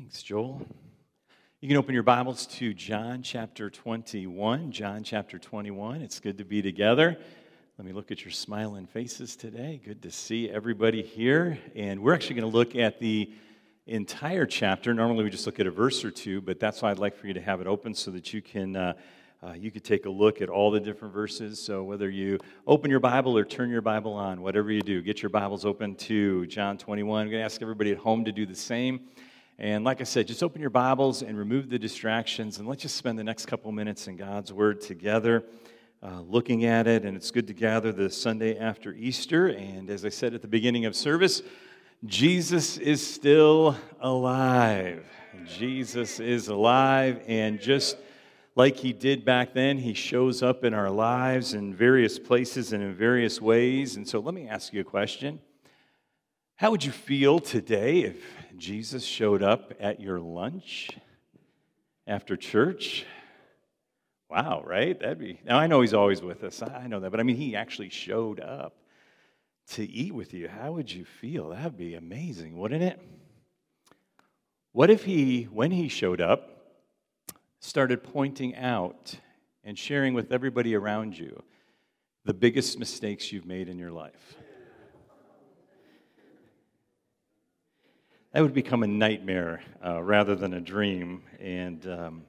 Thanks, Joel. You can open your Bibles to John chapter 21. John chapter 21. It's good to be together. Let me look at your smiling faces today. Good to see everybody here. And we're actually going to look at the entire chapter. Normally we just look at a verse or two, but that's why I'd like for you to have it open so that you can. Uh, uh, you could take a look at all the different verses. So, whether you open your Bible or turn your Bible on, whatever you do, get your Bibles open to John 21. I'm going to ask everybody at home to do the same. And like I said, just open your Bibles and remove the distractions, and let's just spend the next couple minutes in God's Word together, uh, looking at it. And it's good to gather the Sunday after Easter. And as I said at the beginning of service, Jesus is still alive. Jesus is alive, and just like he did back then, he shows up in our lives in various places and in various ways. And so let me ask you a question. How would you feel today if Jesus showed up at your lunch after church? Wow, right? That'd be. Now I know he's always with us. I know that, but I mean, he actually showed up to eat with you. How would you feel? That'd be amazing, wouldn't it? What if he, when he showed up, started pointing out and sharing with everybody around you the biggest mistakes you've made in your life? That would become a nightmare uh, rather than a dream. And, um,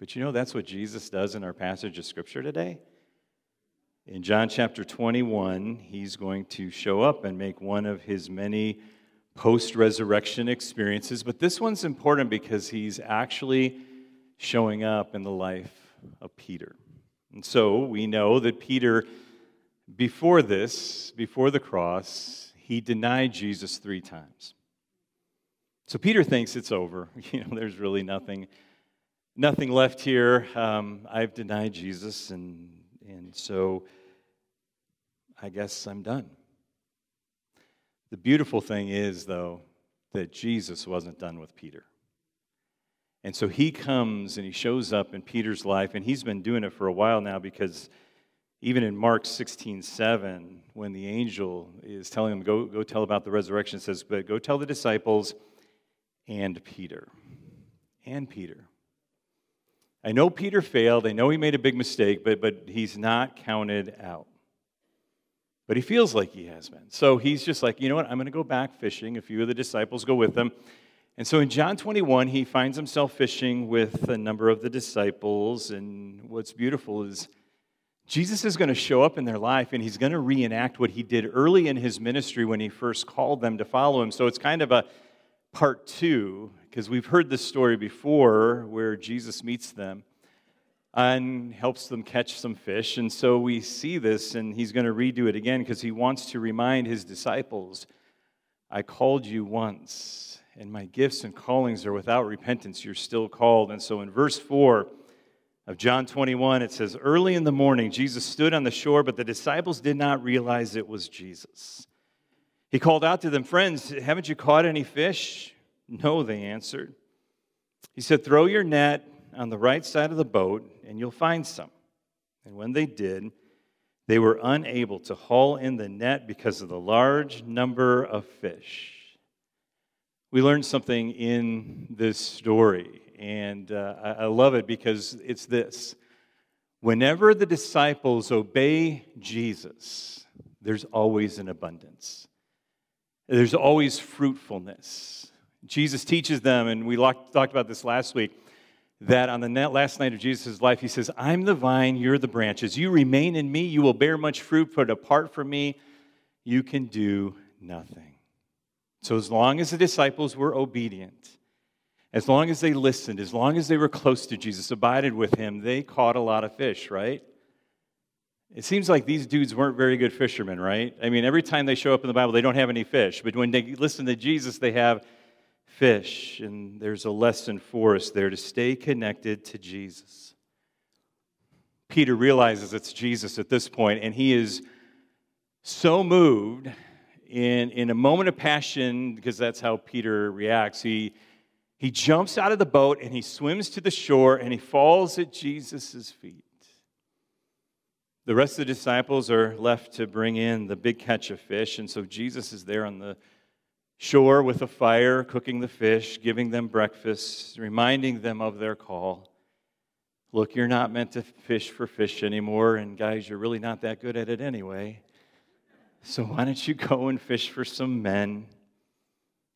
but you know, that's what Jesus does in our passage of Scripture today. In John chapter 21, he's going to show up and make one of his many post resurrection experiences. But this one's important because he's actually showing up in the life of Peter. And so we know that Peter, before this, before the cross, he denied Jesus three times. So Peter thinks it's over. You know, there's really nothing, nothing left here. Um, I've denied Jesus, and and so I guess I'm done. The beautiful thing is, though, that Jesus wasn't done with Peter. And so he comes and he shows up in Peter's life, and he's been doing it for a while now because even in Mark 16, 7, when the angel is telling them, go, go tell about the resurrection, it says, but go tell the disciples and Peter. And Peter. I know Peter failed. I know he made a big mistake, but, but he's not counted out. But he feels like he has been. So he's just like, you know what? I'm going to go back fishing. A few of the disciples go with him. And so in John 21, he finds himself fishing with a number of the disciples. And what's beautiful is Jesus is going to show up in their life and he's going to reenact what he did early in his ministry when he first called them to follow him. So it's kind of a part two, because we've heard this story before where Jesus meets them and helps them catch some fish. And so we see this, and he's going to redo it again because he wants to remind his disciples I called you once, and my gifts and callings are without repentance. You're still called. And so in verse 4, of John 21, it says, Early in the morning, Jesus stood on the shore, but the disciples did not realize it was Jesus. He called out to them, Friends, haven't you caught any fish? No, they answered. He said, Throw your net on the right side of the boat, and you'll find some. And when they did, they were unable to haul in the net because of the large number of fish. We learned something in this story and uh, I, I love it because it's this whenever the disciples obey Jesus, there's always an abundance, there's always fruitfulness. Jesus teaches them, and we talked about this last week, that on the last night of Jesus' life, he says, I'm the vine, you're the branches. You remain in me, you will bear much fruit, but apart from me, you can do nothing. So, as long as the disciples were obedient, as long as they listened, as long as they were close to Jesus, abided with him, they caught a lot of fish, right? It seems like these dudes weren't very good fishermen, right? I mean, every time they show up in the Bible, they don't have any fish. But when they listen to Jesus, they have fish. And there's a lesson for us there to stay connected to Jesus. Peter realizes it's Jesus at this point, and he is so moved in, in a moment of passion, because that's how Peter reacts. He he jumps out of the boat and he swims to the shore and he falls at Jesus' feet. The rest of the disciples are left to bring in the big catch of fish, and so Jesus is there on the shore with a fire, cooking the fish, giving them breakfast, reminding them of their call. Look, you're not meant to fish for fish anymore, and guys, you're really not that good at it anyway. So why don't you go and fish for some men?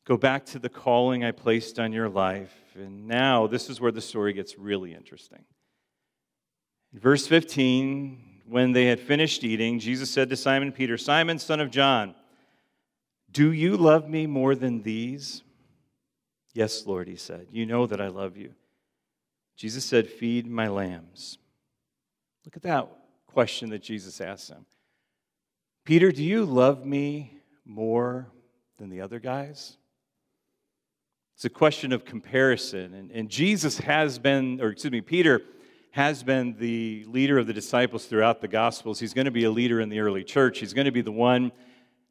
Go back to the calling I placed on your life. And now, this is where the story gets really interesting. In verse 15, when they had finished eating, Jesus said to Simon Peter, Simon, son of John, do you love me more than these? Yes, Lord, he said. You know that I love you. Jesus said, Feed my lambs. Look at that question that Jesus asked him. Peter, do you love me more than the other guys? It's a question of comparison. And, and Jesus has been, or excuse me, Peter has been the leader of the disciples throughout the Gospels. He's going to be a leader in the early church. He's going to be the one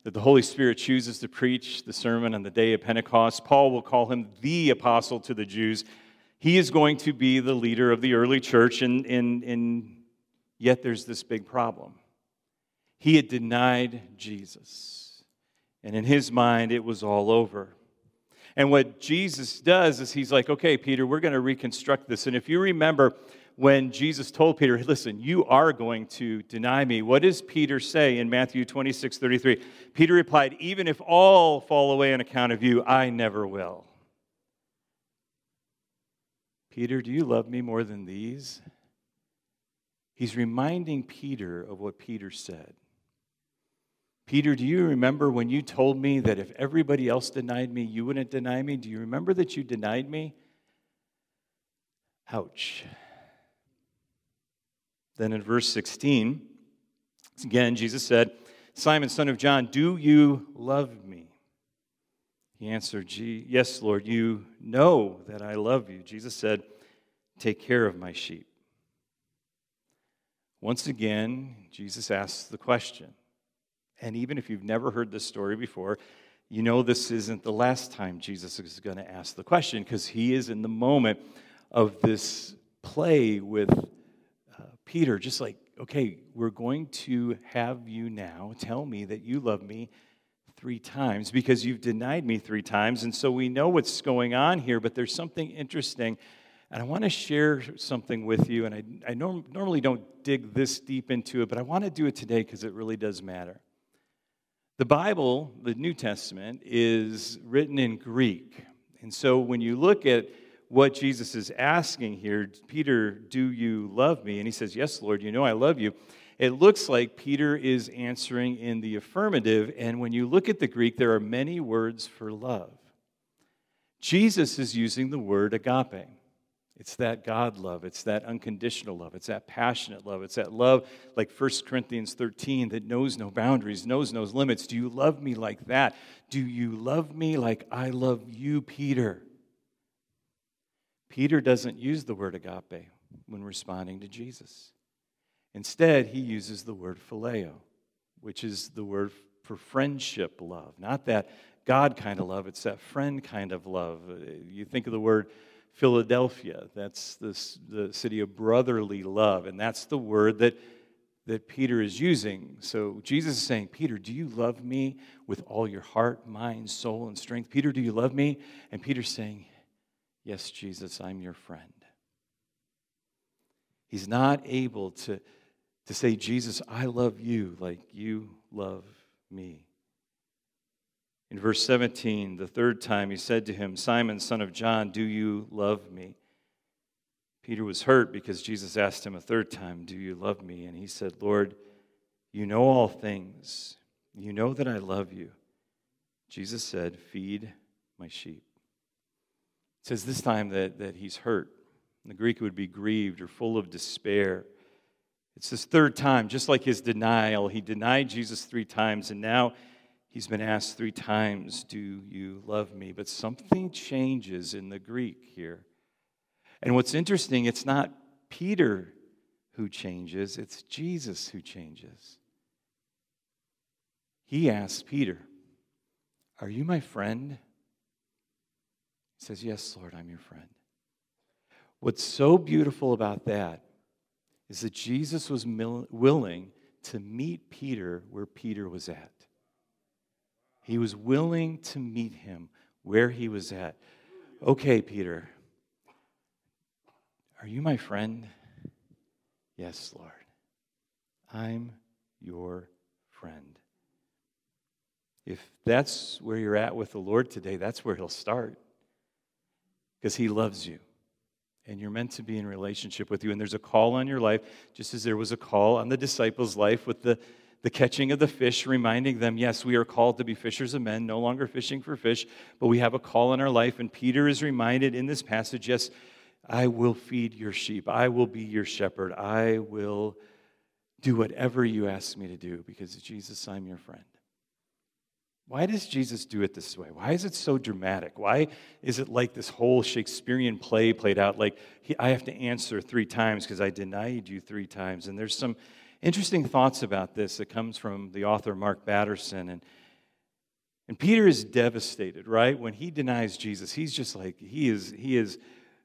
that the Holy Spirit chooses to preach the sermon on the day of Pentecost. Paul will call him the apostle to the Jews. He is going to be the leader of the early church, and, and, and yet there's this big problem. He had denied Jesus, and in his mind, it was all over. And what Jesus does is he's like, okay, Peter, we're going to reconstruct this. And if you remember, when Jesus told Peter, Listen, you are going to deny me, what does Peter say in Matthew 26 33? Peter replied, Even if all fall away on account of you, I never will. Peter, do you love me more than these? He's reminding Peter of what Peter said. Peter, do you remember when you told me that if everybody else denied me, you wouldn't deny me? Do you remember that you denied me? Ouch. Then in verse 16, again, Jesus said, Simon, son of John, do you love me? He answered, Yes, Lord, you know that I love you. Jesus said, Take care of my sheep. Once again, Jesus asks the question. And even if you've never heard this story before, you know this isn't the last time Jesus is going to ask the question because he is in the moment of this play with uh, Peter, just like, okay, we're going to have you now tell me that you love me three times because you've denied me three times. And so we know what's going on here, but there's something interesting. And I want to share something with you. And I, I norm, normally don't dig this deep into it, but I want to do it today because it really does matter. The Bible, the New Testament, is written in Greek. And so when you look at what Jesus is asking here Peter, do you love me? And he says, Yes, Lord, you know I love you. It looks like Peter is answering in the affirmative. And when you look at the Greek, there are many words for love. Jesus is using the word agape. It's that God love. It's that unconditional love. It's that passionate love. It's that love like 1 Corinthians 13 that knows no boundaries, knows no limits. Do you love me like that? Do you love me like I love you, Peter? Peter doesn't use the word agape when responding to Jesus. Instead, he uses the word phileo, which is the word for friendship love. Not that God kind of love, it's that friend kind of love. You think of the word Philadelphia, that's the, the city of brotherly love, and that's the word that, that Peter is using. So Jesus is saying, Peter, do you love me with all your heart, mind, soul, and strength? Peter, do you love me? And Peter's saying, Yes, Jesus, I'm your friend. He's not able to, to say, Jesus, I love you like you love me. In verse 17, the third time, he said to him, Simon, son of John, do you love me? Peter was hurt because Jesus asked him a third time, Do you love me? And he said, Lord, you know all things. You know that I love you. Jesus said, Feed my sheep It says this time that, that he's hurt. In the Greek, would be grieved or full of despair. It's his third time, just like his denial. He denied Jesus three times, and now he's been asked three times, Do you love me? But something changes in the Greek here. And what's interesting, it's not Peter who changes, it's Jesus who changes. He asks Peter, Are you my friend? He says, Yes, Lord, I'm your friend. What's so beautiful about that is that Jesus was willing to meet Peter where Peter was at. He was willing to meet him where he was at. Okay, Peter, are you my friend? Yes, Lord. I'm your friend. If that's where you're at with the Lord today, that's where He'll start. Because He loves you. And you're meant to be in relationship with you. And there's a call on your life, just as there was a call on the disciples' life with the, the catching of the fish, reminding them, yes, we are called to be fishers of men, no longer fishing for fish, but we have a call in our life. And Peter is reminded in this passage, yes, I will feed your sheep. I will be your shepherd. I will do whatever you ask me to do because, Jesus, I'm your friend. Why does Jesus do it this way? Why is it so dramatic? Why is it like this whole Shakespearean play played out like I have to answer three times because I denied you three times? And there's some interesting thoughts about this that comes from the author Mark Batterson. And, and Peter is devastated, right? When he denies Jesus, he's just like, he is, he is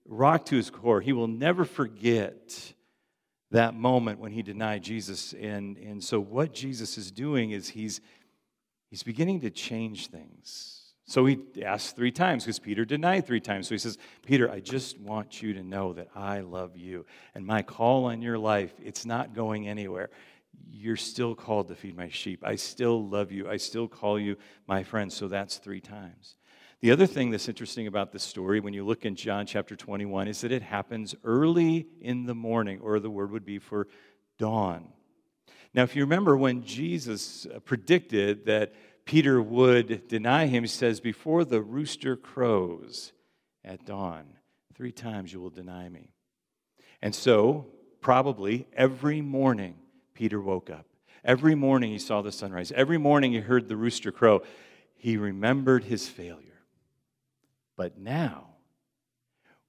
rocked to his core. He will never forget that moment when he denied Jesus. And, and so what Jesus is doing is he's he's beginning to change things. So he asks three times because Peter denied three times. So he says, Peter, I just want you to know that I love you. And my call on your life, it's not going anywhere. You're still called to feed my sheep. I still love you. I still call you my friend. So that's three times. The other thing that's interesting about this story, when you look in John chapter 21, is that it happens early in the morning, or the word would be for dawn. Now, if you remember when Jesus uh, predicted that Peter would deny him, he says, Before the rooster crows at dawn, three times you will deny me. And so, probably every morning, Peter woke up. Every morning he saw the sunrise. Every morning he heard the rooster crow. He remembered his failure. But now,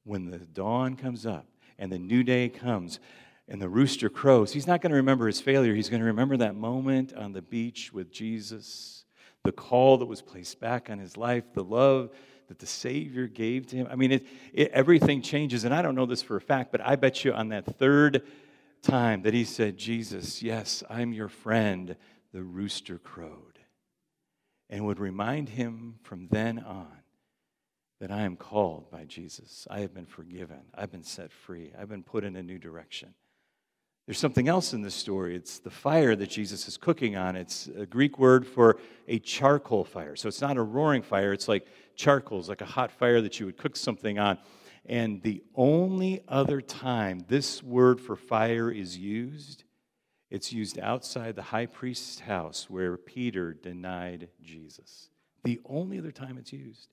when the dawn comes up and the new day comes, and the rooster crows, he's not going to remember his failure. He's going to remember that moment on the beach with Jesus, the call that was placed back on his life, the love that the Savior gave to him. I mean, it, it, everything changes. And I don't know this for a fact, but I bet you on that third time that he said, Jesus, yes, I'm your friend, the rooster crowed. And would remind him from then on that I am called by Jesus. I have been forgiven. I've been set free. I've been put in a new direction. There's something else in this story. It's the fire that Jesus is cooking on. It's a Greek word for a charcoal fire. So it's not a roaring fire, it's like charcoal, it's like a hot fire that you would cook something on. And the only other time this word for fire is used, it's used outside the high priest's house where Peter denied Jesus. The only other time it's used.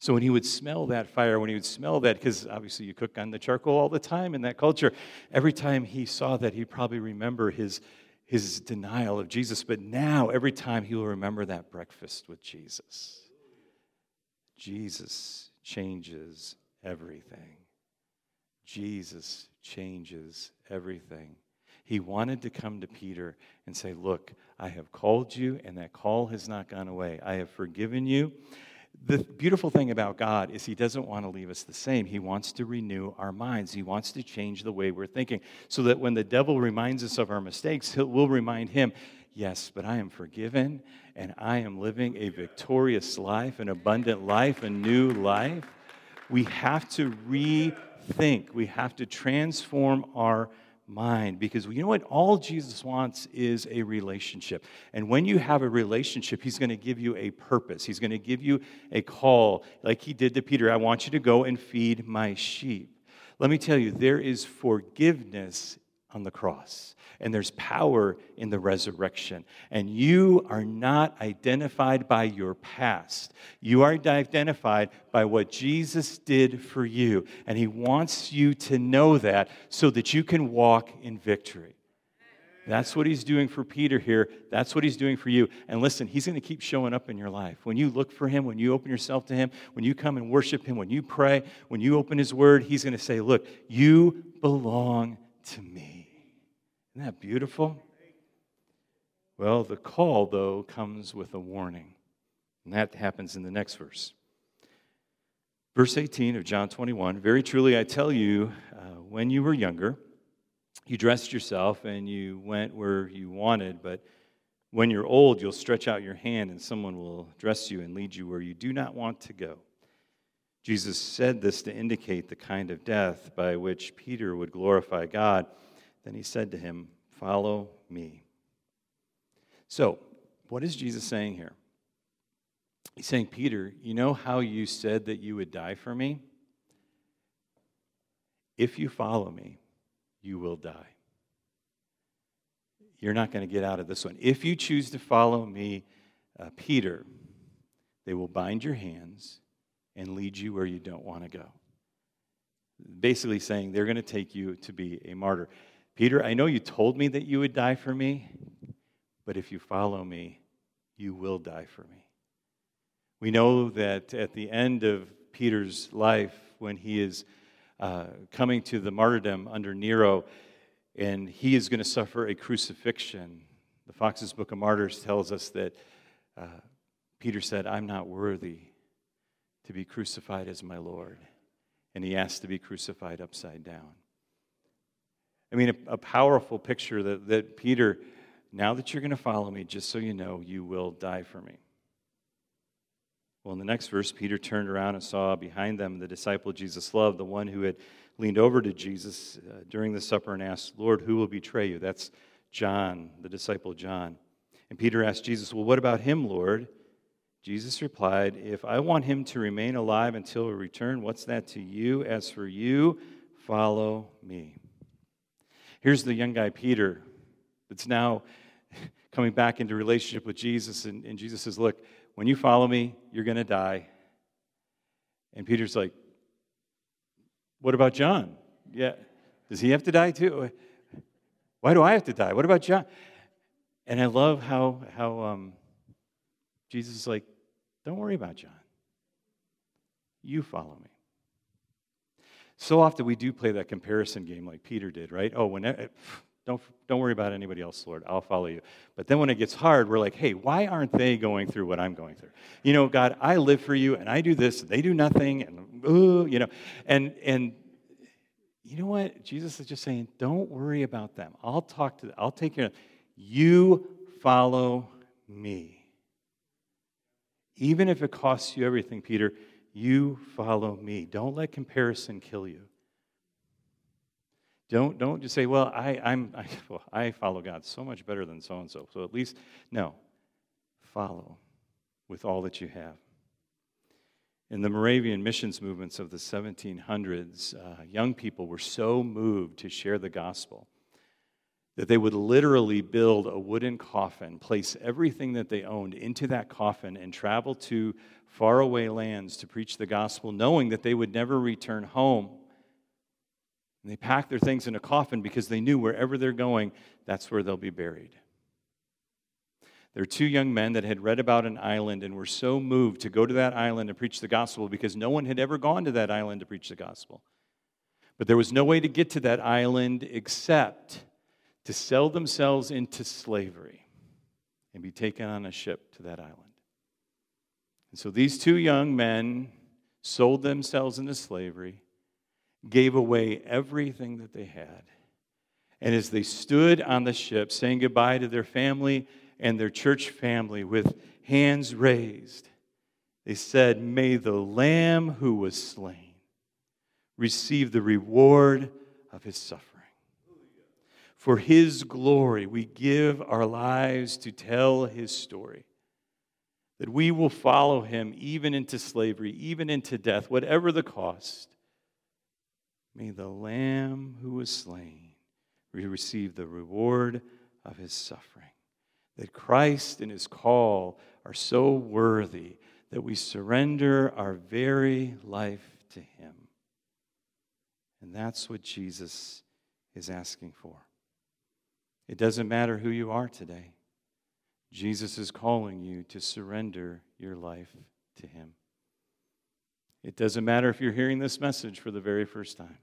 So when he would smell that fire, when he would smell that, because obviously you cook on the charcoal all the time in that culture, every time he saw that, he'd probably remember his, his denial of Jesus. But now, every time he will remember that breakfast with Jesus. Jesus changes everything. Jesus changes everything. He wanted to come to Peter and say, Look, I have called you, and that call has not gone away. I have forgiven you. The beautiful thing about God is He doesn't want to leave us the same. He wants to renew our minds. He wants to change the way we're thinking so that when the devil reminds us of our mistakes, we'll remind him, Yes, but I am forgiven and I am living a victorious life, an abundant life, a new life. We have to rethink, we have to transform our mind because you know what? All Jesus wants is a relationship. And when you have a relationship, He's going to give you a purpose. He's going to give you a call, like He did to Peter I want you to go and feed my sheep. Let me tell you, there is forgiveness on the cross and there's power in the resurrection. And you are not identified by your past. You are identified by what Jesus did for you. And He wants you to know that so that you can walk in victory. That's what he's doing for Peter here. That's what he's doing for you. And listen, he's going to keep showing up in your life. When you look for him, when you open yourself to him, when you come and worship him, when you pray, when you open his word, he's going to say, Look, you belong to me. Isn't that beautiful? Well, the call, though, comes with a warning. And that happens in the next verse. Verse 18 of John 21 Very truly, I tell you, uh, when you were younger, you dressed yourself and you went where you wanted, but When you're old, you'll stretch out your hand, and someone will dress you and lead you where you do not want to go. Jesus said this to indicate the kind of death by which Peter would glorify God. Then he said to him, Follow me. So, what is Jesus saying here? He's saying, Peter, you know how you said that you would die for me? If you follow me, you will die. You're not going to get out of this one. If you choose to follow me, uh, Peter, they will bind your hands and lead you where you don't want to go. Basically, saying they're going to take you to be a martyr. Peter, I know you told me that you would die for me, but if you follow me, you will die for me. We know that at the end of Peter's life, when he is uh, coming to the martyrdom under Nero, and he is going to suffer a crucifixion. The Foxe's Book of Martyrs tells us that uh, Peter said, I'm not worthy to be crucified as my Lord. And he asked to be crucified upside down. I mean, a, a powerful picture that, that Peter, now that you're going to follow me, just so you know, you will die for me. Well, in the next verse, Peter turned around and saw behind them the disciple Jesus loved, the one who had leaned over to Jesus uh, during the supper and asked, Lord, who will betray you? That's John, the disciple John. And Peter asked Jesus, Well, what about him, Lord? Jesus replied, If I want him to remain alive until we return, what's that to you? As for you, follow me. Here's the young guy, Peter, that's now coming back into relationship with Jesus. And, and Jesus says, Look, when you follow me, you're going to die. And Peter's like, What about John? Yeah. Does he have to die too? Why do I have to die? What about John? And I love how, how um, Jesus is like, Don't worry about John. You follow me. So often we do play that comparison game like Peter did, right? Oh, when eh, eh, don't, don't worry about anybody else, Lord. I'll follow you. But then when it gets hard, we're like, hey, why aren't they going through what I'm going through? You know, God, I live for you and I do this, and they do nothing, and ooh, you know. And and you know what? Jesus is just saying, don't worry about them. I'll talk to them. I'll take care of them. You follow me. Even if it costs you everything, Peter, you follow me. Don't let comparison kill you. Don't, don't just say, well, I, I'm, I, well, I follow God so much better than so and so. So at least, no, follow with all that you have. In the Moravian missions movements of the 1700s, uh, young people were so moved to share the gospel that they would literally build a wooden coffin, place everything that they owned into that coffin, and travel to faraway lands to preach the gospel, knowing that they would never return home. And they packed their things in a coffin because they knew wherever they're going, that's where they'll be buried. There are two young men that had read about an island and were so moved to go to that island and preach the gospel because no one had ever gone to that island to preach the gospel. But there was no way to get to that island except to sell themselves into slavery and be taken on a ship to that island. And so these two young men sold themselves into slavery gave away everything that they had. And as they stood on the ship, saying goodbye to their family and their church family with hands raised, they said, May the Lamb who was slain receive the reward of his suffering. For his glory, we give our lives to tell his story. That we will follow him even into slavery, even into death, whatever the cost May the Lamb who was slain receive the reward of his suffering. That Christ and his call are so worthy that we surrender our very life to him. And that's what Jesus is asking for. It doesn't matter who you are today, Jesus is calling you to surrender your life to him. It doesn't matter if you're hearing this message for the very first time.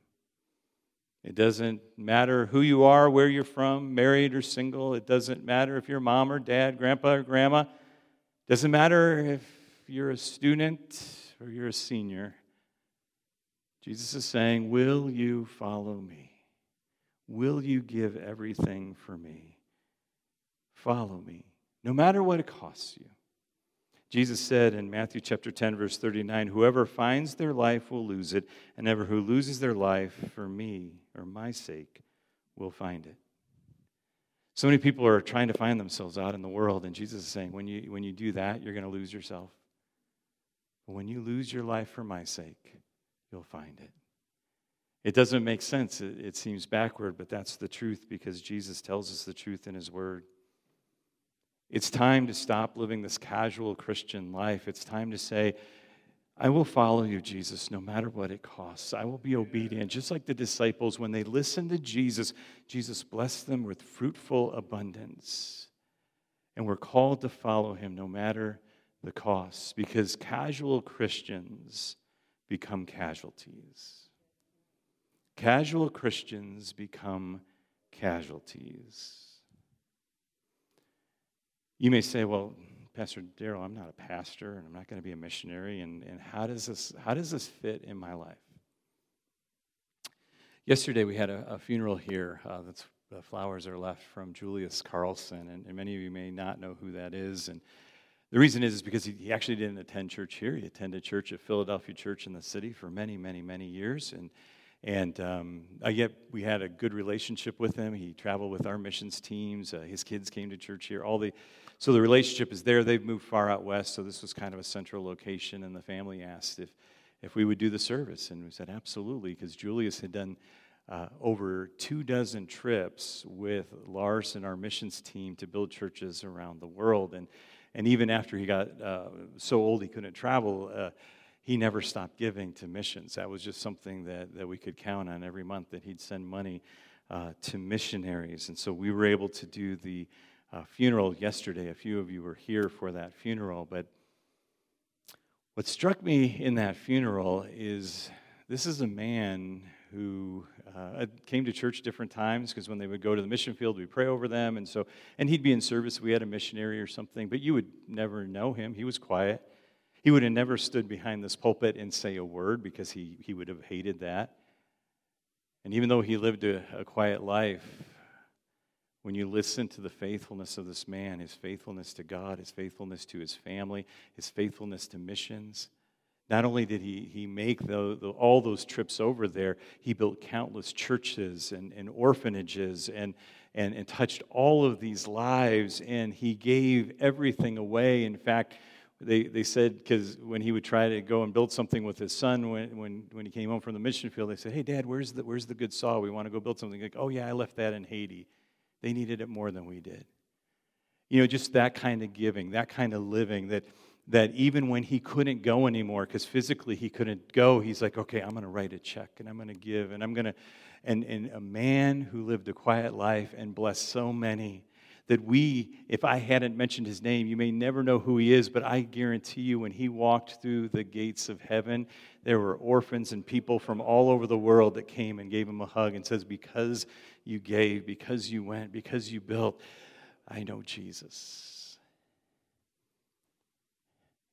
It doesn't matter who you are, where you're from, married or single. It doesn't matter if you're mom or dad, grandpa or grandma. It doesn't matter if you're a student or you're a senior. Jesus is saying, Will you follow me? Will you give everything for me? Follow me. No matter what it costs you. Jesus said in Matthew chapter 10 verse 39, whoever finds their life will lose it, and ever who loses their life for me or my sake will find it. So many people are trying to find themselves out in the world, and Jesus is saying, when you, when you do that, you're going to lose yourself. But when you lose your life for my sake, you'll find it. It doesn't make sense. It, it seems backward, but that's the truth because Jesus tells us the truth in His Word. It's time to stop living this casual Christian life. It's time to say, I will follow you, Jesus, no matter what it costs. I will be obedient. Just like the disciples, when they listened to Jesus, Jesus blessed them with fruitful abundance. And we're called to follow him no matter the costs because casual Christians become casualties. Casual Christians become casualties. You may say, well, Pastor Daryl, I'm not a pastor and I'm not going to be a missionary, and, and how, does this, how does this fit in my life? Yesterday we had a, a funeral here. Uh, that's, the flowers are left from Julius Carlson, and, and, many of you may not know who that is. And the reason is, is because he, he actually didn't attend church here. He attended church at Philadelphia Church in the city for many, many, many years. And and um, yet we had a good relationship with him. He traveled with our missions teams. Uh, his kids came to church here. All the so the relationship is there. They've moved far out west, so this was kind of a central location. And the family asked if if we would do the service, and we said absolutely, because Julius had done uh, over two dozen trips with Lars and our missions team to build churches around the world. And and even after he got uh, so old he couldn't travel uh, he never stopped giving to missions. That was just something that, that we could count on every month that he'd send money uh, to missionaries. And so we were able to do the uh, funeral yesterday. A few of you were here for that funeral. But what struck me in that funeral is this is a man who uh, came to church different times because when they would go to the mission field, we pray over them, and so and he'd be in service. We had a missionary or something, but you would never know him. He was quiet. He would have never stood behind this pulpit and say a word because he, he would have hated that. And even though he lived a, a quiet life, when you listen to the faithfulness of this man, his faithfulness to God, his faithfulness to his family, his faithfulness to missions, not only did he, he make the, the, all those trips over there, he built countless churches and, and orphanages and, and, and touched all of these lives, and he gave everything away. In fact, they, they said, because when he would try to go and build something with his son when, when, when he came home from the mission field, they said, Hey, Dad, where's the, where's the good saw? We want to go build something. Like, oh, yeah, I left that in Haiti. They needed it more than we did. You know, just that kind of giving, that kind of living that, that even when he couldn't go anymore, because physically he couldn't go, he's like, okay, I'm going to write a check and I'm going to give and I'm going to. And, and a man who lived a quiet life and blessed so many that we, if I hadn't mentioned his name, you may never know who he is, but I guarantee you, when he walked through the gates of heaven, there were orphans and people from all over the world that came and gave him a hug and says, Because you gave, because you went, because you built, I know Jesus.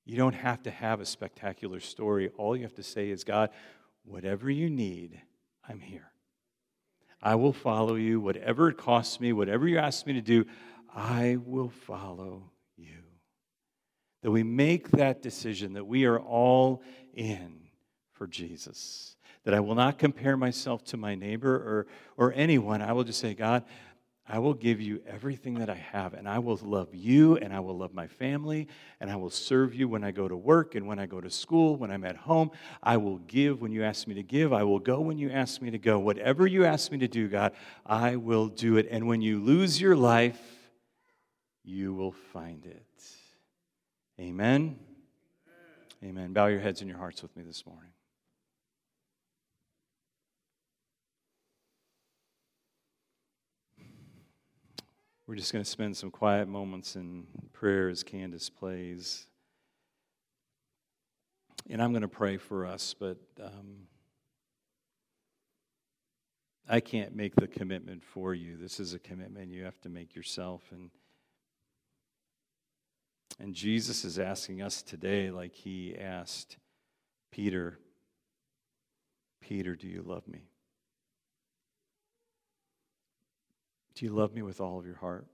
You don't have to have a spectacular story. All you have to say is, God, whatever you need, I'm here. I will follow you. Whatever it costs me, whatever you ask me to do, I will follow you. That we make that decision that we are all in for Jesus. That I will not compare myself to my neighbor or, or anyone. I will just say, God, I will give you everything that I have, and I will love you, and I will love my family, and I will serve you when I go to work and when I go to school, when I'm at home. I will give when you ask me to give. I will go when you ask me to go. Whatever you ask me to do, God, I will do it. And when you lose your life, you will find it. Amen. Amen. Bow your heads and your hearts with me this morning. We're just going to spend some quiet moments in prayer as Candace plays. And I'm going to pray for us, but um, I can't make the commitment for you. This is a commitment you have to make yourself. And, and Jesus is asking us today, like he asked Peter, Peter, do you love me? Do you love me with all of your heart?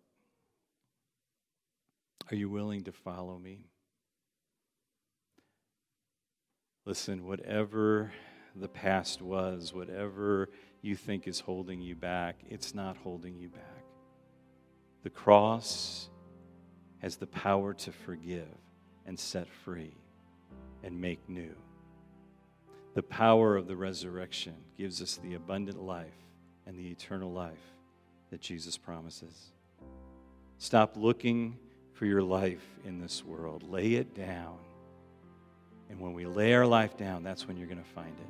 Are you willing to follow me? Listen, whatever the past was, whatever you think is holding you back, it's not holding you back. The cross has the power to forgive and set free and make new. The power of the resurrection gives us the abundant life and the eternal life that Jesus promises. Stop looking for your life in this world. Lay it down. And when we lay our life down, that's when you're going to find it.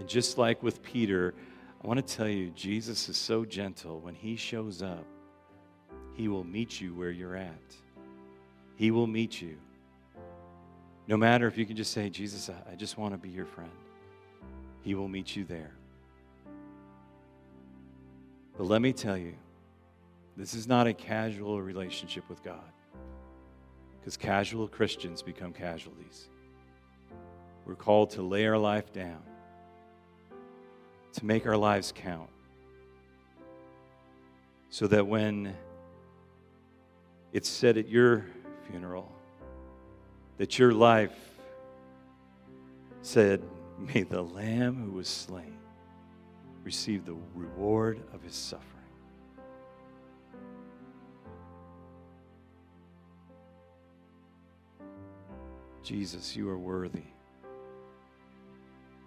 And just like with Peter, I want to tell you, Jesus is so gentle. When he shows up, he will meet you where you're at. He will meet you. No matter if you can just say, Jesus, I just want to be your friend, he will meet you there. But let me tell you, this is not a casual relationship with God. Because casual Christians become casualties. We're called to lay our life down, to make our lives count, so that when it's said at your funeral that your life said, May the Lamb who was slain receive the reward of his suffering. Jesus, you are worthy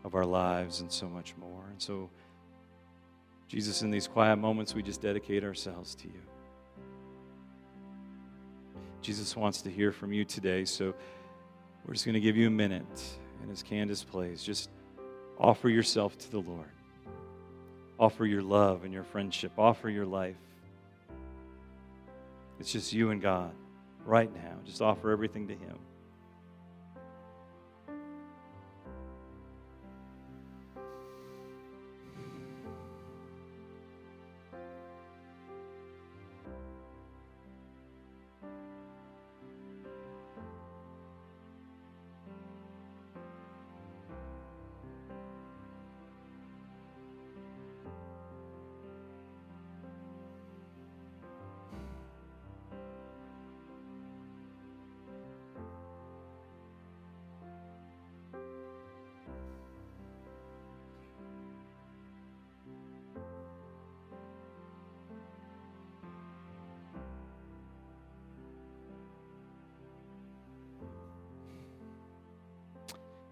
of our lives and so much more. And so, Jesus, in these quiet moments, we just dedicate ourselves to you. Jesus wants to hear from you today, so we're just going to give you a minute. And as Candace plays, just offer yourself to the Lord. Offer your love and your friendship. Offer your life. It's just you and God right now. Just offer everything to Him.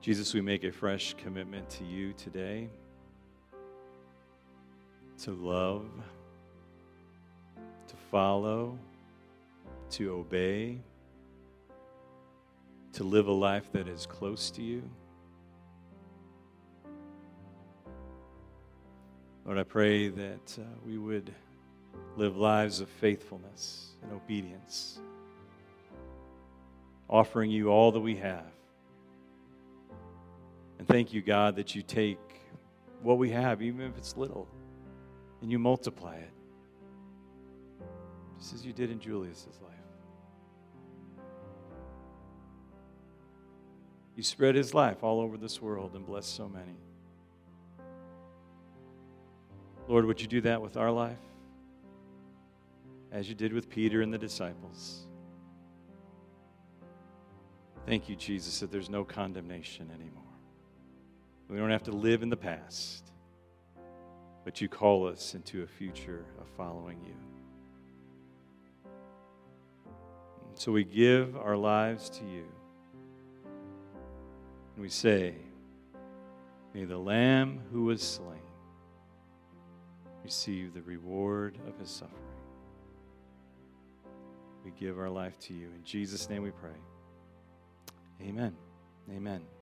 Jesus, we make a fresh commitment to you today to love, to follow, to obey, to live a life that is close to you. Lord, I pray that uh, we would live lives of faithfulness and obedience, offering you all that we have and thank you, God, that you take what we have, even if it's little, and you multiply it, just as you did in Julius's life. You spread his life all over this world and blessed so many. Lord, would you do that with our life? As you did with Peter and the disciples. Thank you, Jesus, that there's no condemnation anymore. We don't have to live in the past, but you call us into a future of following you. So we give our lives to you. And we say, May the Lamb who was slain receive the reward of his suffering. We give our life to you. In Jesus' name we pray. Amen. Amen.